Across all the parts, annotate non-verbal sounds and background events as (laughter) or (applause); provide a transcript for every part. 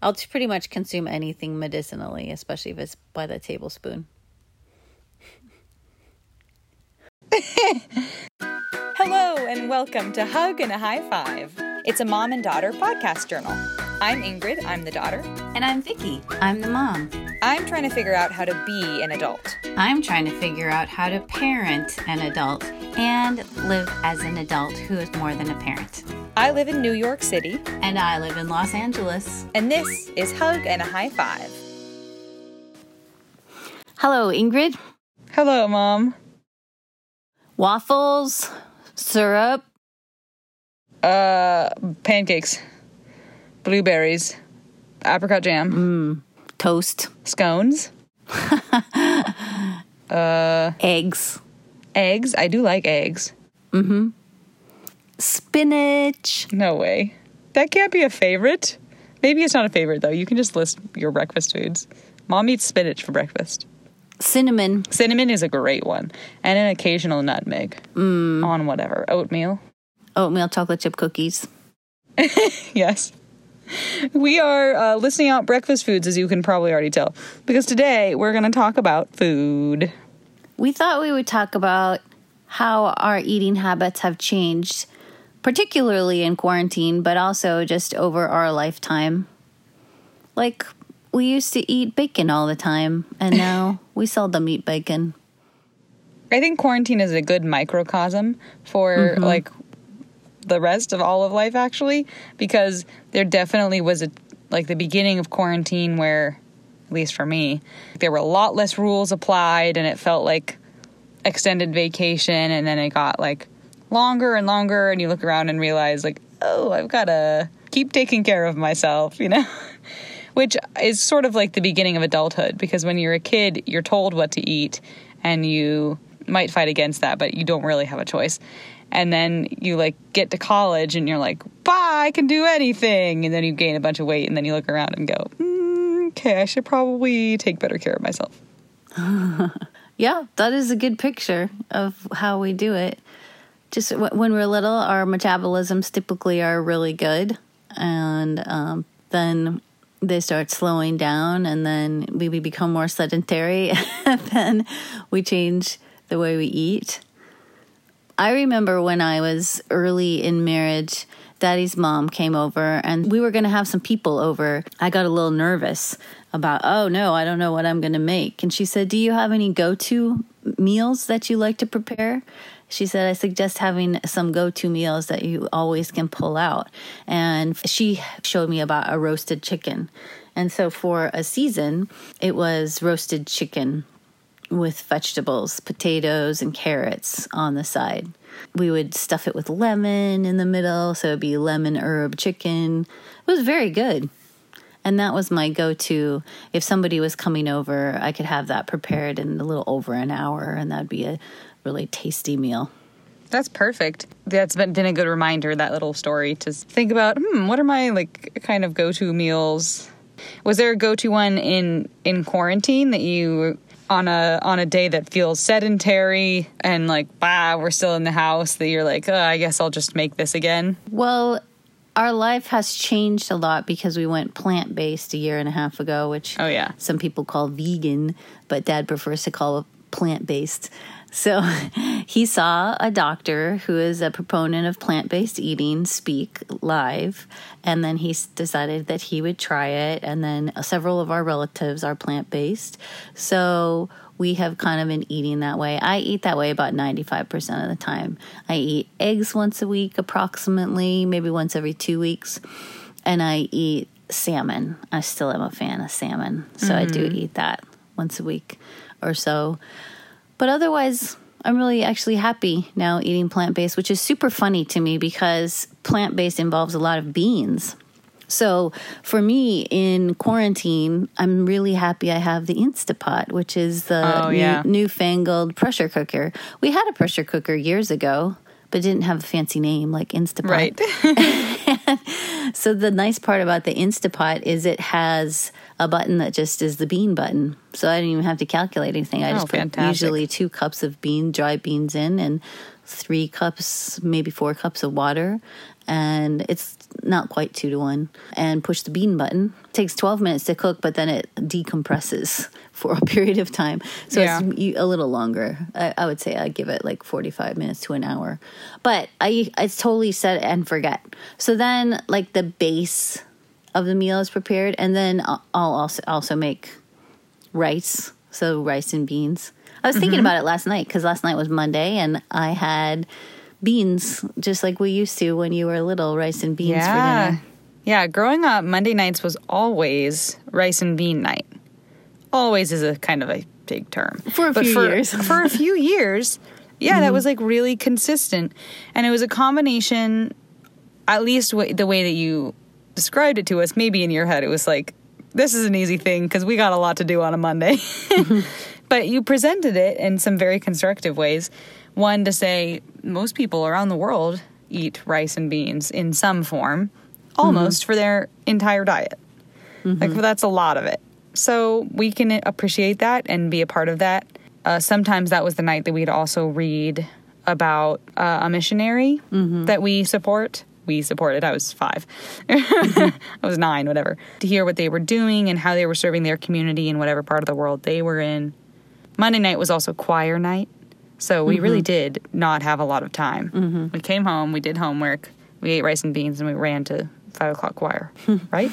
I'll pretty much consume anything medicinally, especially if it's by the tablespoon. (laughs) Hello, and welcome to Hug and a High Five. It's a mom and daughter podcast journal. I'm Ingrid, I'm the daughter. And I'm Vicky. I'm the mom. I'm trying to figure out how to be an adult. I'm trying to figure out how to parent an adult and live as an adult who is more than a parent. I live in New York City, And I live in Los Angeles. and this is Hug and a High Five. Hello, Ingrid. Hello, Mom. Waffles, syrup, Uh, pancakes, blueberries, apricot jam, toast, scones, (laughs) eggs, eggs. I do like eggs. mmm spinach, No way. That can't be a favorite. Maybe it's not a favorite, though. You can just list your breakfast foods. Mom eats spinach for breakfast. cinnamon, Cinnamon is a great one, and an occasional nutmeg mm. on whatever oatmeal. oatmeal chocolate chip cookies. (laughs) Yes, (laughs) we are uh, listing out breakfast foods, as you can probably already tell, because today we're going to talk about food. We thought we would talk about how our eating habits have changed, particularly in quarantine, but also just over our lifetime. Like, we used to eat bacon all the time, and (laughs) now we seldom eat bacon. I think quarantine is a good microcosm for like the rest of all of life, actually, because there definitely was a like the beginning of quarantine where, at least for me, there were a lot less rules applied, and it felt like extended vacation, and then it got like longer and longer, and you look around and realize like, oh, I've got to keep taking care of myself, you know. (laughs) Which is sort of like the beginning of adulthood because when you're a kid, you're told what to eat and you might fight against that, but you don't really have a choice. And then you like get to college and you're like, "Bye, I can do anything." And then you gain a bunch of weight and then you look around and go, mm, "Okay, I should probably take better care of myself." (laughs) Yeah, that is a good picture of how we do it. Just w- when we're little, our metabolisms typically are really good, and um, then they start slowing down, and then we, we become more sedentary, (laughs) and then we change the way we eat. I remember when I was early in marriage, daddy's mom came over and we were going to have some people over. I got a little nervous about, oh no, I don't know what I'm going to make. And she said, Do you have any go to meals that you like to prepare? She said, I suggest having some go to meals that you always can pull out. And she showed me about a roasted chicken. And so for a season, it was roasted chicken with vegetables, potatoes, and carrots on the side. We would stuff it with lemon in the middle, so it'd be lemon herb chicken. It was very good. And that was my go to. If somebody was coming over, I could have that prepared in a little over an hour, and that'd be a really tasty meal. That's perfect. That's been, a good reminder, that little story, to think about, hmm, what are my like kind of go to meals? Was there a go to one in in quarantine that you on a on a day that feels sedentary and like bah we're still in the house that you're like oh, I guess I'll just make this again. Well, our life has changed a lot because we went plant based a year and a half ago, which Oh, yeah. some people call vegan, but dad prefers to call plant based. So (laughs) he saw a doctor who is a proponent of plant based eating speak live, and then he decided that he would try it. And then several of our relatives are plant based. So we have kind of been eating that way. I eat that way about 95% of the time. I eat eggs once a week, approximately, maybe once every two weeks. And I eat salmon. I still am a fan of salmon. So I do mm-hmm. eat that once a week or so. But otherwise, I'm really actually happy now eating plant based, which is super funny to me because plant based involves a lot of beans. So for me in quarantine, I'm really happy I have the Instapot, which is the Oh, new, yeah. newfangled pressure cooker. We had a pressure cooker years ago, but didn't have a fancy name like Instapot. Right. (laughs) So the nice part about the Instapot is it has a button that just is the bean button. So I don't even have to calculate anything. I Oh, just put fantastic. usually two cups of bean, dry beans in and three cups, maybe four cups of water. And it's not quite two to one, and push the bean button. It takes 12 minutes to cook, but then it decompresses for a (laughs) period of time. So Yeah. it's a little longer. I, I would say I give it like 45 minutes to an hour. But I, it's totally set and forget. So then, like, the base of the meal is prepared, and then I'll I'll also, also make rice. So rice and beans. I was thinking mm-hmm. about it last night because last night was Monday and I had beans just like we used to when you were little, rice and beans for dinner. Yeah, growing up, Monday nights was always rice and bean night. Always is a kind of a big term. For a few for, years. (laughs) for a few years, yeah, that mm-hmm. was like really consistent. And it was a combination, at least w- the way that you described it to us, maybe in your head, it was like, this is an easy thing because we got a lot to do on a Monday. (laughs) (laughs) but you presented it in some very constructive ways. One, to say most people around the world eat rice and beans in some form, almost for their entire diet. Like, that's a lot of it. So we can appreciate that and be a part of that. Uh, sometimes that was the night that we'd also read about uh, a missionary that we support. We supported. I was five. (laughs) I was nine, whatever. To hear what they were doing and how they were serving their community in whatever part of the world they were in. Monday night was also choir night. So we really mm-hmm. did not have a lot of time. Mm-hmm. We came home, we did homework, we ate rice and beans, and we ran to five o'clock choir. (laughs) right?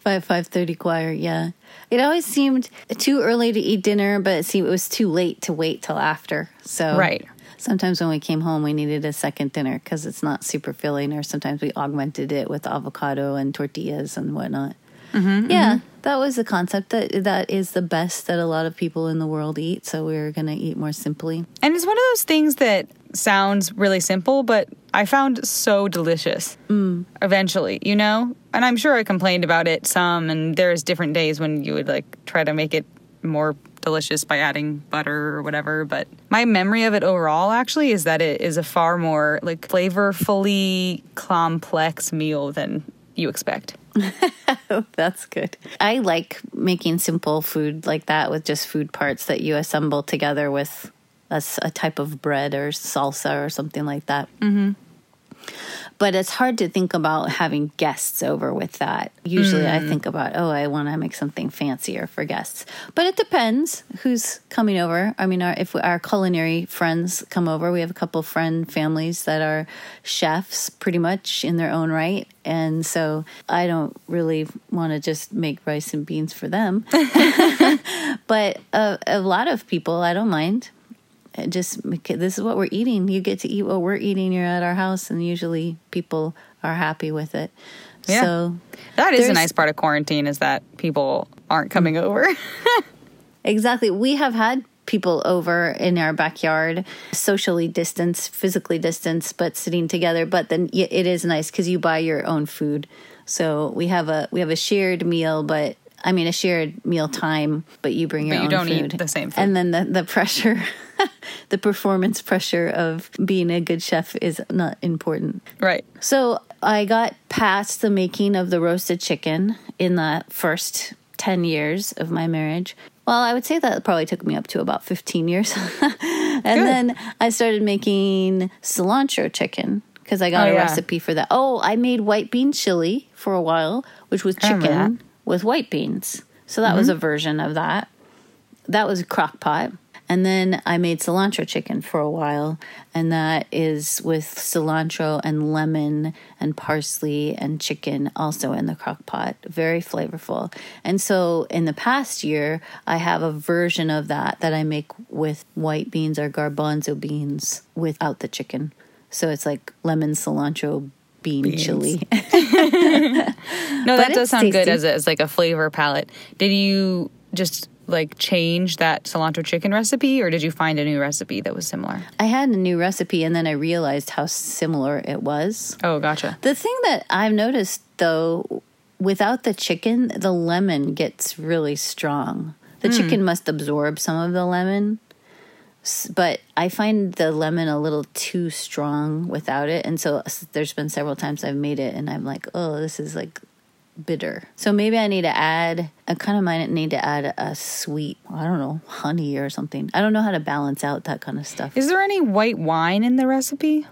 Five five thirty choir, yeah. It always seemed too early to eat dinner, but it seemed it was too late to wait till after. So Right. Sometimes when we came home, we needed a second dinner because it's not super filling, or sometimes we augmented it with avocado and tortillas and whatnot. Mm-hmm, yeah, that was the concept. That that is the best that a lot of people in the world eat. So we are going to eat more simply. And it's one of those things that sounds really simple, but I found so delicious eventually, you know? And I'm sure I complained about it some, and there's different days when you would like try to make it more delicious by adding butter or whatever. But my memory of it overall actually is that it is a far more like flavorfully complex meal than you expect. (laughs) That's good. I like making simple food like that with just food parts that you assemble together with a type of bread or salsa or something like that. Mm-hmm. But it's hard to think about having guests over with that. Usually I think about, oh, I want to make something fancier for guests. But it depends who's coming over. I mean, our, if our culinary friends come over, we have a couple friend families that are chefs pretty much in their own right. And so I don't really want to just make rice and beans for them. (laughs) but uh, a lot of people, I don't mind. It just this is what we're eating. You get to eat what we're eating. You're at our house, and usually people are happy with it. Yeah. So That is a nice part of quarantine is that people aren't coming over. (laughs) Exactly. We have had people over in our backyard, socially distanced, physically distanced, but sitting together. But then it is nice because you buy your own food. So we have a we have a shared meal, but I mean a shared meal time, but you bring your But you own don't eat food. the same food. And then the the pressure, (laughs) the performance pressure of being a good chef is not important. right. So I got past the making of the roasted chicken in the first 10 years of my marriage. Well, I would say that probably took me up to about 15 years. (laughs) and then I started making cilantro chicken because I got Oh, a yeah. recipe for that. Oh, I made white bean chili for a while, which was chicken. With white beans. So that was mm-hmm. a version of that. That was a crock pot. And then I made cilantro chicken for a while, and that is with cilantro and lemon and parsley and chicken also in the crock pot. Very flavorful. And so in the past year, I have a version of that that I make with white beans or garbanzo beans without the chicken. So it's like lemon cilantro bean Beans. chili. (laughs) (laughs) No, that does sound good as, a, as like a flavor palette. Did you just like change that cilantro chicken recipe or did you find a new recipe that was similar? I had a new recipe and then I realized how similar it was. Oh, gotcha. The thing that I've noticed though, without the chicken, the lemon gets really strong. The hmm. chicken must absorb some of the lemon, but I find the lemon a little too strong without it. And so there's been several times I've made it and I'm like, oh, this is like bitter. So maybe I need to add, I kind of might need to add a sweet, I don't know, honey or something. I don't know how to balance out that kind of stuff. Is there any white wine in the recipe?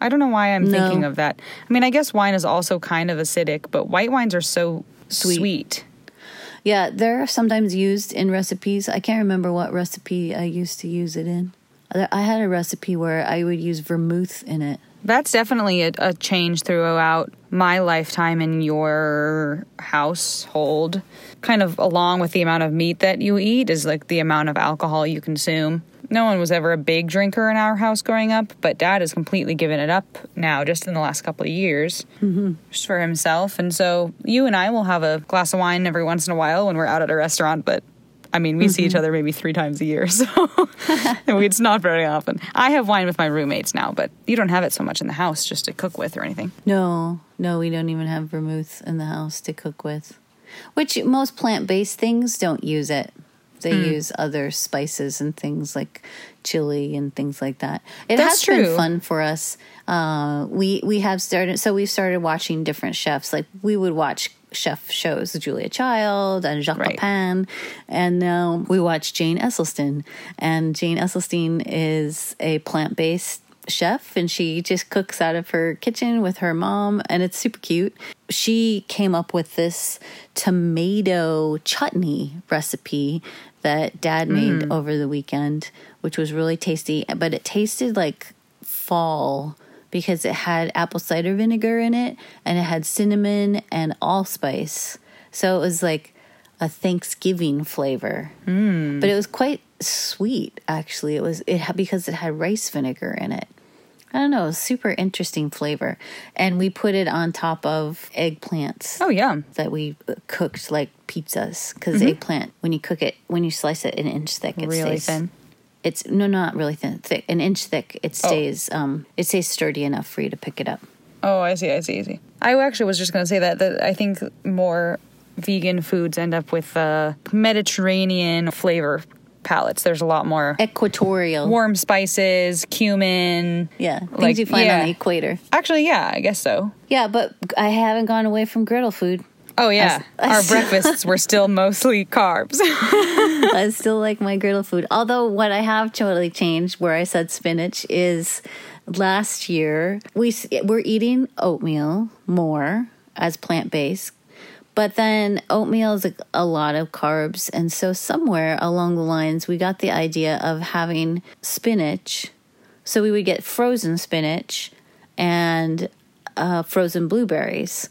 I don't know why I'm No. thinking of that. I mean, I guess wine is also kind of acidic, but white wines are so Sweet. sweet. Yeah, they're sometimes used in recipes. I can't remember what recipe I used to use it in. I had a recipe where I would use vermouth in it. That's definitely a, a change throughout my lifetime in your household. Kind of along with the amount of meat that you eat is like the amount of alcohol you consume. No one was ever a big drinker in our house growing up, but dad has completely given it up now just in the last couple of years mm-hmm. just for himself. And so you and I will have a glass of wine every once in a while when we're out at a restaurant, but I mean, we see each other maybe three times a year, (laughs) so (laughs) it's not very often. I have wine with my roommates now, but you don't have it so much in the house just to cook with or anything. No, no, we don't even have vermouth in the house to cook with. Which most plant based things don't use it. They Hmm. use other spices and things like chili and things like that. It That's has true. been fun for us. Uh, we we have started so we started watching different chefs. Like we would watch chef shows, Julia Child and Jacques Right. Pepin, and now we watch Jane Esselstyn. And Jane Esselstyn is a plant based chef and she just cooks out of her kitchen with her mom and it's super cute. She came up with this tomato chutney recipe that dad made over the weekend, which was really tasty, but it tasted like fall because it had apple cider vinegar in it and it had cinnamon and allspice. So it was like a Thanksgiving flavor. Mm. But it was quite sweet actually. It was it because it had rice vinegar in it. I don't know, super interesting flavor. And we put it on top of eggplants Oh, yeah. that we cooked like pizzas because Mm-hmm. eggplant when you cook it when you slice it an inch thick it Really stays thin. it's no not really thin thick an inch thick it Oh. stays um it stays sturdy enough for you to pick it up Oh, I see, I see, I see. I actually was just going to say that, that I think more vegan foods end up with uh, Mediterranean flavor palettes. There's a lot more equatorial warm spices, cumin. yeah things like, you find yeah. on the equator Actually, yeah, I guess so. yeah but i haven't gone away from griddle food Oh, yeah. I- Our (laughs) breakfasts were still mostly carbs. (laughs) I still like my griddle food. Although what I have totally changed, where I said spinach, is last year we we're eating oatmeal more as plant based, but then oatmeal is a, a lot of carbs, and so somewhere along the lines we got the idea of having spinach. So we would get frozen spinach and uh, frozen blueberries.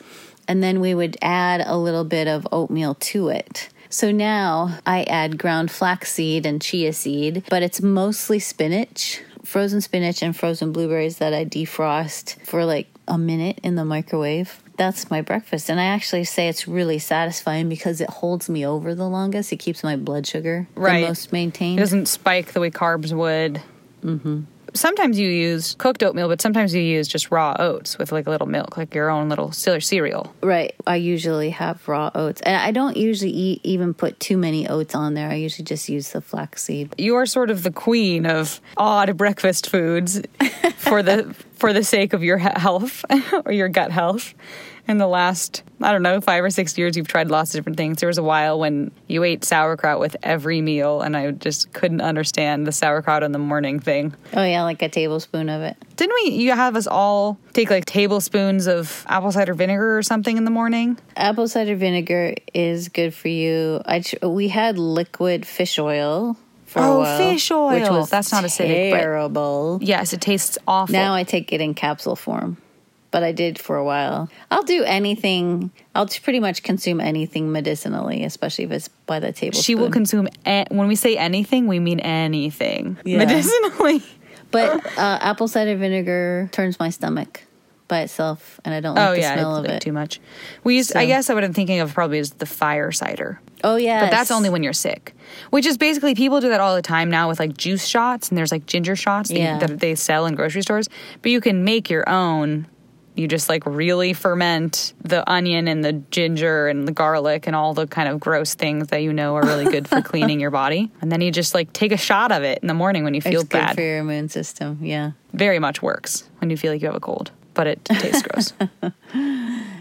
And then we would add a little bit of oatmeal to it. So now I add ground flaxseed and chia seed, but it's mostly spinach, frozen spinach, and frozen blueberries that I defrost for like a minute in the microwave. That's my breakfast. And I actually say it's really satisfying because it holds me over the longest. It keeps my blood sugar Right. the most maintained. It doesn't spike the way carbs would. Mm-hmm. Sometimes you use cooked oatmeal, but sometimes you use just raw oats with like a little milk, like your own little cere- cereal. Right. I usually have raw oats. And I don't usually eat, even put too many oats on there. I usually just use the flaxseed. You are sort of the queen of odd breakfast foods for the (laughs) for the sake of your health (laughs) or your gut health. In the last, I don't know, five or six years, you've tried lots of different things. There was a while when you ate sauerkraut with every meal, and I just couldn't understand the sauerkraut in the morning thing. Oh, yeah, like a tablespoon of it. Didn't we? You have us all take like tablespoons of apple cider vinegar or something in the morning. Apple cider vinegar is good for you. I we had liquid fish oil for a Oh, while, fish oil. which was That's not acidic, but- Terrible. Yes, it tastes awful. Now I take it in capsule form, but I did for a while. I'll do anything. I'll pretty much consume anything medicinally, especially if it's by the table. she will consume. A- when we say anything, we mean anything Yeah. medicinally. (laughs) But uh, apple cider vinegar turns my stomach by itself, and I don't like Oh the yeah, smell of it. too much. We used. I So- guess what I'm thinking of probably is the fire cider, Oh yeah, but that's only when you're sick. Which is basically people do that all the time now with like juice shots, and there's like ginger shots that, you- Yeah. that they sell in grocery stores. But you can make your own. You just like really ferment the onion and the ginger and the garlic and all the kind of gross things that you know are really good for (laughs) cleaning your body. And then you just like take a shot of it in the morning when you feel it's good bad. for your immune system. Yeah, Very much works when you feel like you have a cold, but it tastes gross. (laughs)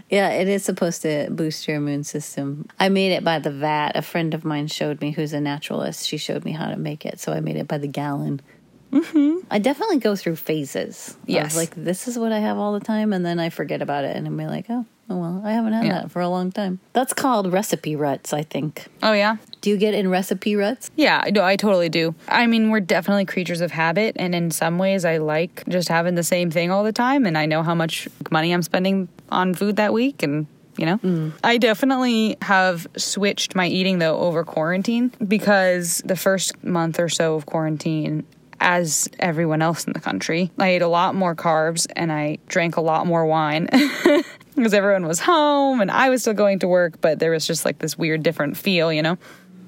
yeah, it is supposed to boost your immune system. I made it by the vat. A friend of mine showed me, who's a naturalist. She showed me how to make it, so I made it by the gallon. Mm-hmm. I definitely go through phases. Yes. Like, this is what I have all the time. And then I forget about it and I'm like, oh, oh well, I haven't had Yeah. that for a long time. That's called recipe ruts, I think. Oh yeah. Do you get in recipe ruts? Yeah, no, I totally do. I mean, we're definitely creatures of habit, and in some ways, I like just having the same thing all the time, and I know how much money I'm spending on food that week, and you know, I definitely have switched my eating though over quarantine because the first month or so of quarantine. As everyone else in the country, I ate a lot more carbs and I drank a lot more wine (laughs) because everyone was home and I was still going to work, but there was just like this weird different feel, you know?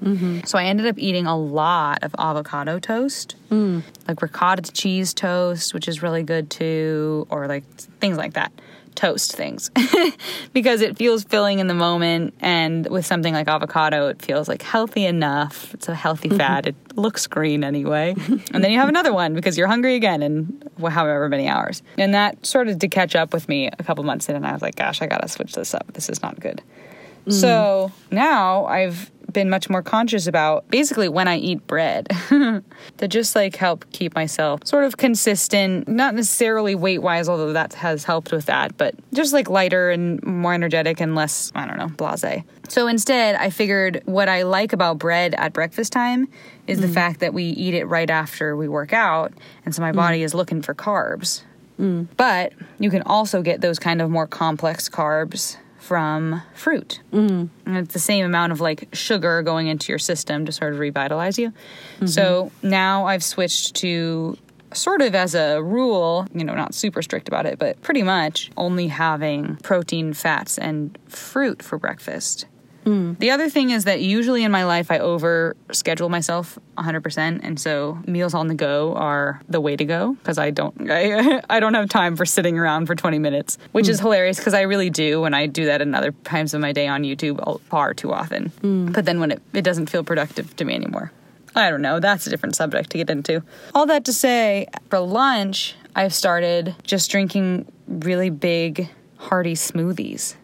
Mm-hmm. So I ended up eating a lot of avocado toast, mm. like ricotta cheese toast, which is really good too, or like things like that. Toast things (laughs) because it feels filling in the moment, and with something like avocado, it feels like healthy enough. It's a healthy mm-hmm. fat. It looks green anyway, and then you have another one because you're hungry again in however many hours. And that started to catch up with me a couple months in, and I was like, "Gosh, I gotta switch this up. This is not good." Mm. So now I've been much more conscious about basically when I eat bread (laughs) to just like help keep myself sort of consistent, not necessarily weight wise, although that has helped with that, but just like lighter and more energetic and less, I don't know, blase. So instead, I figured what I like about bread at breakfast time is the mm. fact that we eat it right after we work out, and so my mm. body is looking for carbs. Mm. But you can also get those kind of more complex carbs from fruit. Mm. And it's the same amount of like sugar going into your system to sort of revitalize you. So now I've switched to sort of as a rule, you know, not super strict about it, but pretty much only having protein, fats, and fruit for breakfast. Mm. The other thing is that usually in my life I over schedule myself 100% and so meals on the go are the way to go because I don't I, (laughs) I don't have time for sitting around for 20 minutes, which is mm. hilarious because I really do and I do that in other times of my day on YouTube far too often. Mm. But then when it, it doesn't feel productive to me anymore. I don't know, that's a different subject to get into. All that to say, for lunch, I've started just drinking really big hearty smoothies.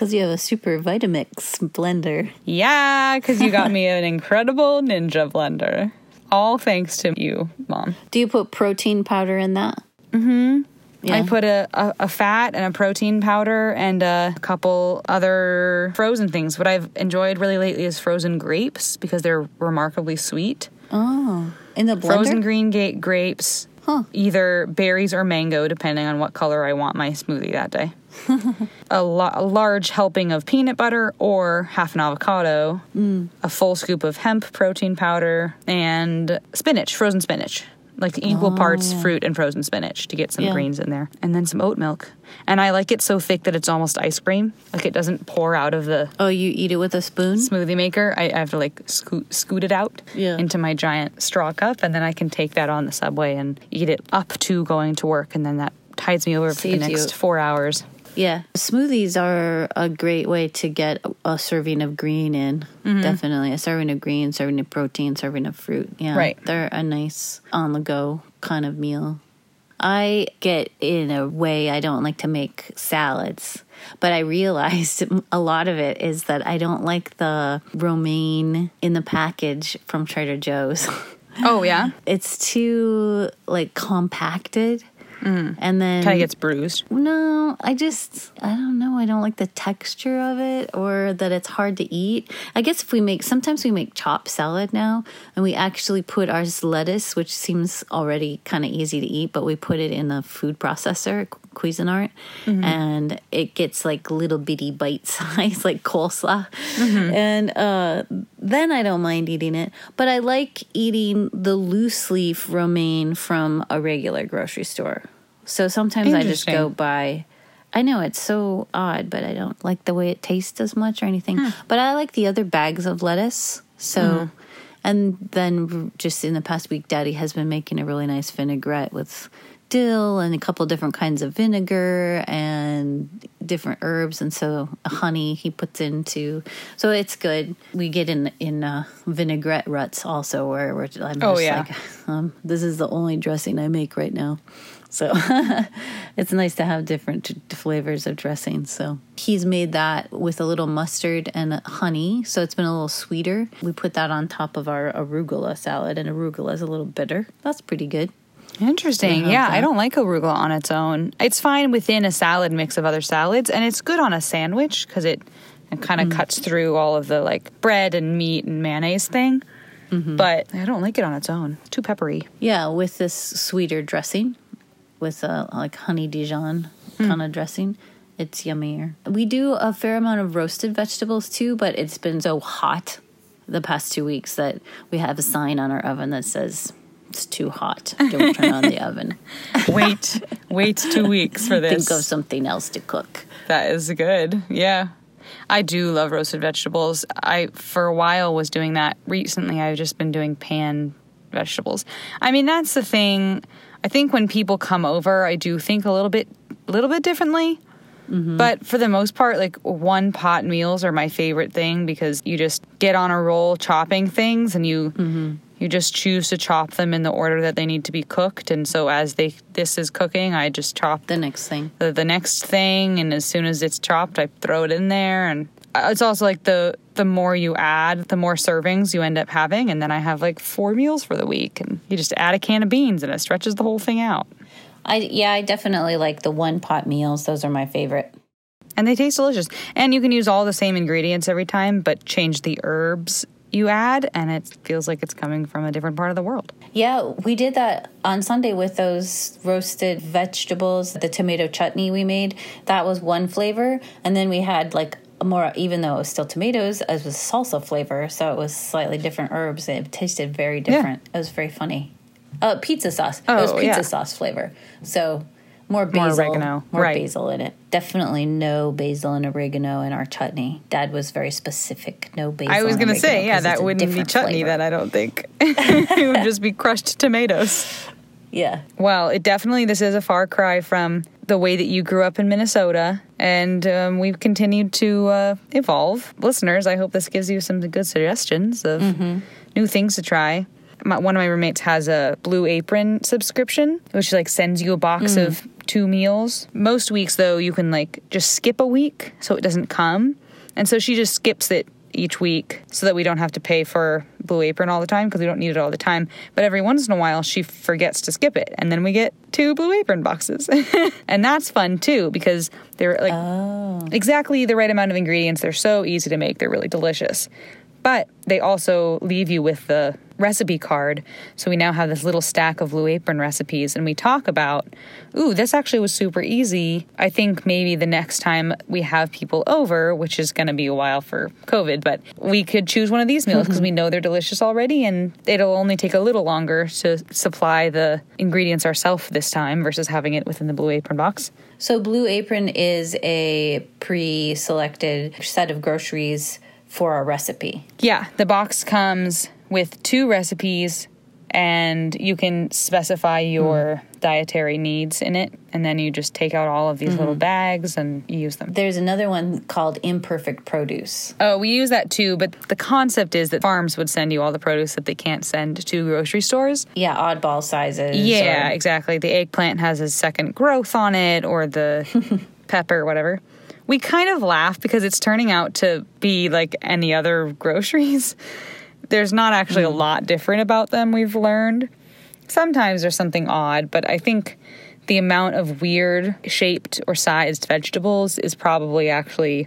Because you have a super Vitamix blender. Yeah, because you got me an incredible ninja blender. All thanks to you, mom. Do you put protein powder in that? Mm-hmm. Yeah. I put a, a, a fat and a protein powder and a couple other frozen things. What I've enjoyed really lately is frozen grapes because they're remarkably sweet. oh, in the blender. Frozen green ga- grapes, Huh. either berries or mango, depending on what color I want my smoothie that day. A, la- a large helping of peanut butter or half an avocado, mm. a full scoop of hemp protein powder, and spinach, frozen spinach. Like equal parts oh. fruit and frozen spinach to get some Yeah. greens in there. And then some oat milk. And I like it so thick that it's almost ice cream. Like it doesn't pour out of the Oh, you eat it with a spoon? smoothie maker. I, I have to like scoot, scoot it out Yeah. into my giant straw cup, and then I can take that on the subway and eat it up to going to work, and then that tides me over for the Saves you- next four hours. Yeah. Smoothies are a great way to get a serving of green in. Mm-hmm. Definitely. A serving of green, serving of protein, serving of fruit. Yeah. Right. They're a nice on the go kind of meal. I get in a way I don't like to make salads, but I realized (laughs) a lot of it is that I don't like the romaine in the package from Trader Joe's. Oh yeah, (laughs) it's too like compacted. Mm. And then kind of gets bruised. no, I just I don't know. I don't like the texture of it or that it's hard to eat. I guess if we make sometimes we make chopped salad now and we actually put our lettuce, which seems already kind of easy to eat, but we put it in the food processor, Cuisinart, mm-hmm. and it gets like little bitty bite (laughs) size like coleslaw. Mm-hmm. And uh then I don't mind eating it, but I like eating the loose leaf romaine from a regular grocery store. So sometimes I just go buy. I know it's so odd, but I don't like the way it tastes as much or anything. Hmm. But I like the other bags of lettuce. So, hmm. and then just in the past week, Daddy has been making a really nice vinaigrette with dill and a couple different kinds of vinegar and different herbs and so honey he puts into so it's good we get in in uh, vinaigrette ruts also where we're i'm Oh, just yeah. like um, this is the only dressing i make right now so (laughs) it's nice to have different t- flavors of dressing. So he's made that with a little mustard and honey. So it's been a little sweeter. We put that on top of our arugula salad, and arugula is a little bitter. That's pretty good. Interesting. have Yeah, I don't like arugula on its own. It's fine within a salad mix of other salads, and it's good on a sandwich because it, it kind of mm. cuts through all of the like bread and meat and mayonnaise thing. Mm-hmm. But I don't like it on its own. It's too peppery. Yeah, with this sweeter dressing, with a like honey Dijon hmm. kind of dressing, it's yummier. We do a fair amount of roasted vegetables too, but it's been so hot the past two weeks that we have a sign on our oven that says it's too hot. Don't turn on the (laughs) oven. Wait, wait two weeks for (laughs) this. Think of something else to cook. That is good. Yeah. I do love roasted vegetables. I for a while was doing that. Recently I've just been doing pan vegetables. I mean, that's the thing. I think when people come over, I do think a little bit a little bit differently. Mm-hmm. But for the most part, like one pot meals are my favorite thing because you just get on a roll chopping things and you mm-hmm. You just choose to chop them in the order that they need to be cooked. And so as they this is cooking, I just chop The next thing. the, the next thing and as soon as it's chopped i throw it in there and uh, it's also like the the more you add the more servings you end up having and then i have like four meals for the week and you just add a can of beans and it stretches the whole thing out I yeah, I definitely like the one pot meals. Those are my favorite. and they taste delicious and you can use all the same ingredients every time but change the herbs you add and it feels like it's coming from a different part of the world Yeah, we did that on Sunday with those roasted vegetables, the tomato chutney we made. That was one flavor. And then we had like a more, even though it was still tomatoes, it was salsa flavor. So it was slightly different herbs. It tasted very different. It was very funny. Uh, pizza sauce. it was Oh, pizza yeah. sauce flavor. So more basil. oregano, More right. basil in it. Definitely no basil and oregano in our chutney. Dad was very specific. No basil. i was going to say yeah that wouldn't be chutney then i don't think (laughs) it would just be crushed tomatoes Yeah. Well, it definitely this is a far cry from the way that you grew up in Minnesota, and um, we've continued to uh, evolve. Listeners, I hope this gives you some good suggestions of new things to try. My, one of my roommates has a Blue Apron subscription, which like sends you a box of two meals. Most weeks, though, you can like just skip a week, so it doesn't come, and so she just skips it each week so that we don't have to pay for Blue Apron all the time because we don't need it all the time. But every once in a while, she forgets to skip it, and then we get two Blue Apron boxes, (laughs) and that's fun too because they're like oh. exactly the right amount of ingredients. They're so easy to make. They're really delicious. But they also leave you with the recipe card. So we now have this little stack of Blue Apron recipes, and we talk about, ooh, this actually was super easy. I think maybe the next time we have people over, which is going to be a while for COVID, but we could choose one of these meals (laughs) because we know they're delicious already, and it'll only take a little longer to supply the ingredients ourselves this time versus having it within the Blue Apron box. So Blue Apron is a pre-selected set of groceries for a recipe. Yeah, the box comes with two recipes and you can specify your hmm. dietary needs in it and then you just take out all of these little mm-hmm. bags and you use them. There's another one called imperfect produce. Oh, we use that too, but the concept is that farms would send you all the produce that they can't send to grocery stores. Yeah, oddball sizes. Yeah, or- exactly. The eggplant has a second growth on it, or the (laughs) pepper, whatever. We kind of laugh because it's turning out to be like any other groceries. There's not actually a hmm. lot different about them, we've learned. Sometimes there's something odd, but I think the amount of weird shaped or sized vegetables is probably actually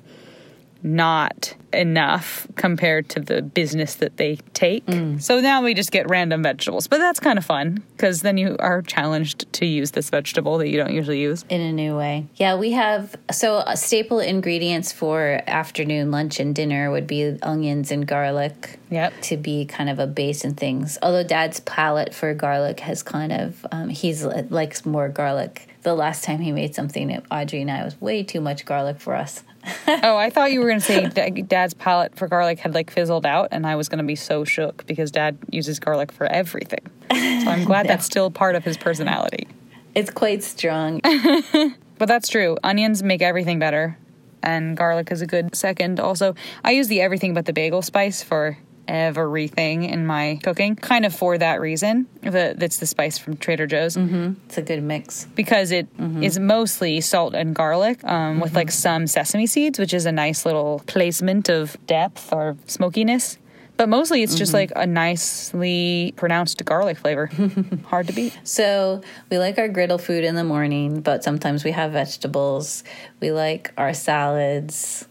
not enough compared to the business that they take. So now we just get random vegetables, but that's kind of fun because then you are challenged to use this vegetable that you don't usually use. in a new way. Yeah, we have so staple ingredients for afternoon lunch and dinner would be onions and garlic. Yep. To be kind of a base in things. Although Dad's palate for garlic has kind of um, he's uh, likes more garlic. The last time he made something, Audrey and I was way too much garlic for us. (laughs) oh, I thought you were going to say Dad's palate for garlic had like fizzled out, and I was going to be so shook because Dad uses garlic for everything. So I'm glad (laughs) that's still part of his personality. It's quite strong. (laughs) But that's true. Onions make everything better, and garlic is a good second. Also, I use the everything but the bagel spice for everything in my cooking, kind of for that reason. The, that's the spice from Trader Joe's mm-hmm. it's a good mix. because it mm-hmm. is mostly salt and garlic um, with mm-hmm. like some sesame seeds, which is a nice little placement of depth or smokiness But mostly it's just like a nicely pronounced garlic flavor. (laughs) Hard to beat. So we like our griddle food in the morning, but sometimes we have vegetables. We like our salads.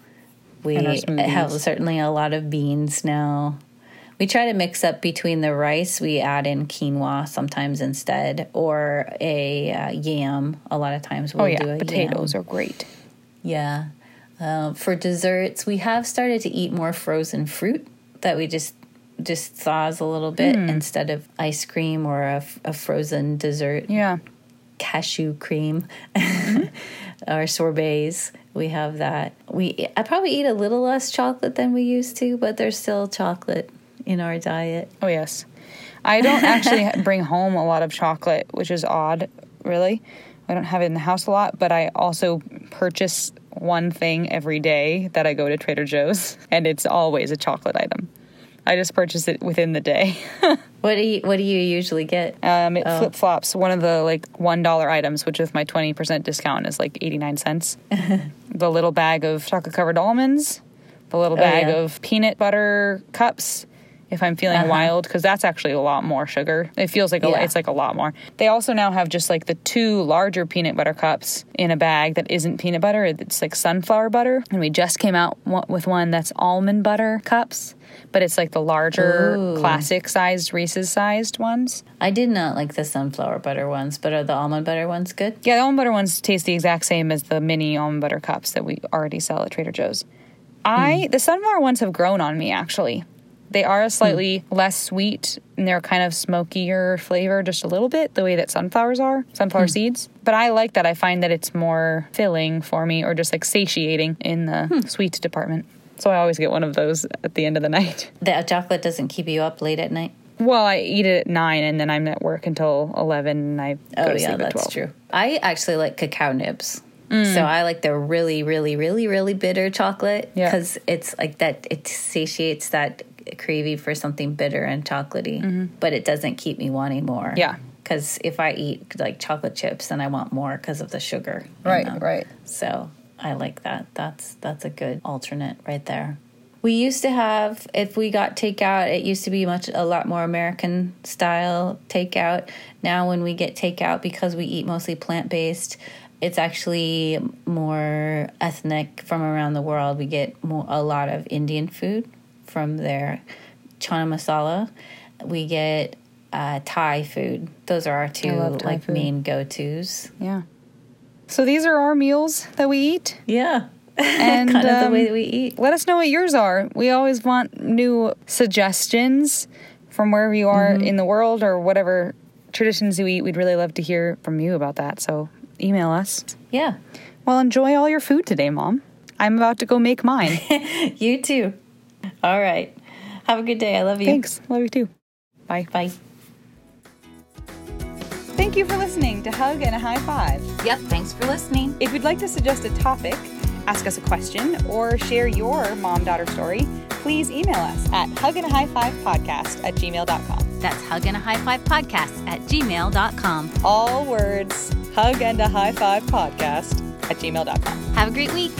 We And our smoothies. have certainly a lot of beans now. We try to mix up between the rice. We add in quinoa sometimes instead, or a uh, yam. A lot of times we'll Oh do a potatoes yam. are great. Yeah. Uh, for desserts, we have started to eat more frozen fruit that we just just thaws a little bit Hmm. instead of ice cream or a frozen dessert Yeah. cashew cream (laughs) or sorbets. We have that. We I probably eat a little less chocolate than we used to, but there's still chocolate in our diet. Oh yes. I don't actually (laughs) bring home a lot of chocolate, which is odd, really. I don't have it in the house a lot, but I also purchase one thing every day that I go to Trader Joe's, (laughs) and it's always a chocolate item. I just purchase it within the day. (laughs) What do you What do you usually get? Um, it flip flops. One of the like one dollar items, which with my twenty percent discount is like eighty nine cents. The little bag of chocolate covered almonds, the little oh, bag yeah. of peanut butter cups. If I'm feeling uh-huh. wild, because that's actually a lot more sugar. It feels like a, Yeah. it's like a lot more. They also now have just like the two larger peanut butter cups in a bag that isn't peanut butter. It's like sunflower butter, and we just came out with one that's almond butter cups, but it's like the larger Ooh. classic sized Reese's sized ones. I did not like the sunflower butter ones, but are the almond butter ones good? Yeah, the almond butter ones taste the exact same as the mini almond butter cups that we already sell at Trader Joe's. I hmm. the sunflower ones have grown on me actually. They are a hmm. slightly less sweet and they're kind of smokier flavor just a little bit, the way that sunflowers are, sunflower hmm. seeds. But I like that. I find that it's more filling for me or just like satiating in the hmm. sweet department. So I always get one of those at the end of the (laughs) night. The chocolate doesn't keep you up late at night. Well, I eat it at 9 and then I'm at work until 11 and I go Oh to yeah, sleep at that's 12. true. I actually like cacao nibs. Mm. So I like the really, really, really, really bitter chocolate Yeah. because it's like that. It satiates that craving for something bitter and chocolatey, but it doesn't keep me wanting more. Mm-hmm. Yeah. Because if I eat like chocolate chips, then I want more because of the sugar. Right, them. right. So I like that. That's that's a good alternate right there. We used to have if we got takeout, it used to be much a lot more American style takeout. Now when we get takeout because we eat mostly plant-based, it's actually more ethnic from around the world. We get more, a lot of Indian food from their chana masala. We get uh, Thai food. Those are our two like food. main go-tos. Yeah. So these are our meals that we eat. Yeah. And (laughs) kind of the um, way that we eat. Let us know what yours are. We always want new suggestions from wherever you are Mm-hmm. in the world or whatever traditions you eat. We'd really love to hear from you about that. So email us. Yeah. Well, enjoy all your food today, Mom. I'm about to go make mine. (laughs) You too. All right. Have a good day. I love you. Thanks. Love you too. Bye. Bye. Thank you for listening to Hug and a High Five. Yep. Thanks for listening. If you'd like to suggest a topic, ask us a question, or share your mom daughter story, please email us at hugandahigh5podcast at gmail.com. That's Hug and a High Five Podcast at gmail.com. All words, hug and a high five podcast at gmail.com. Have a great week.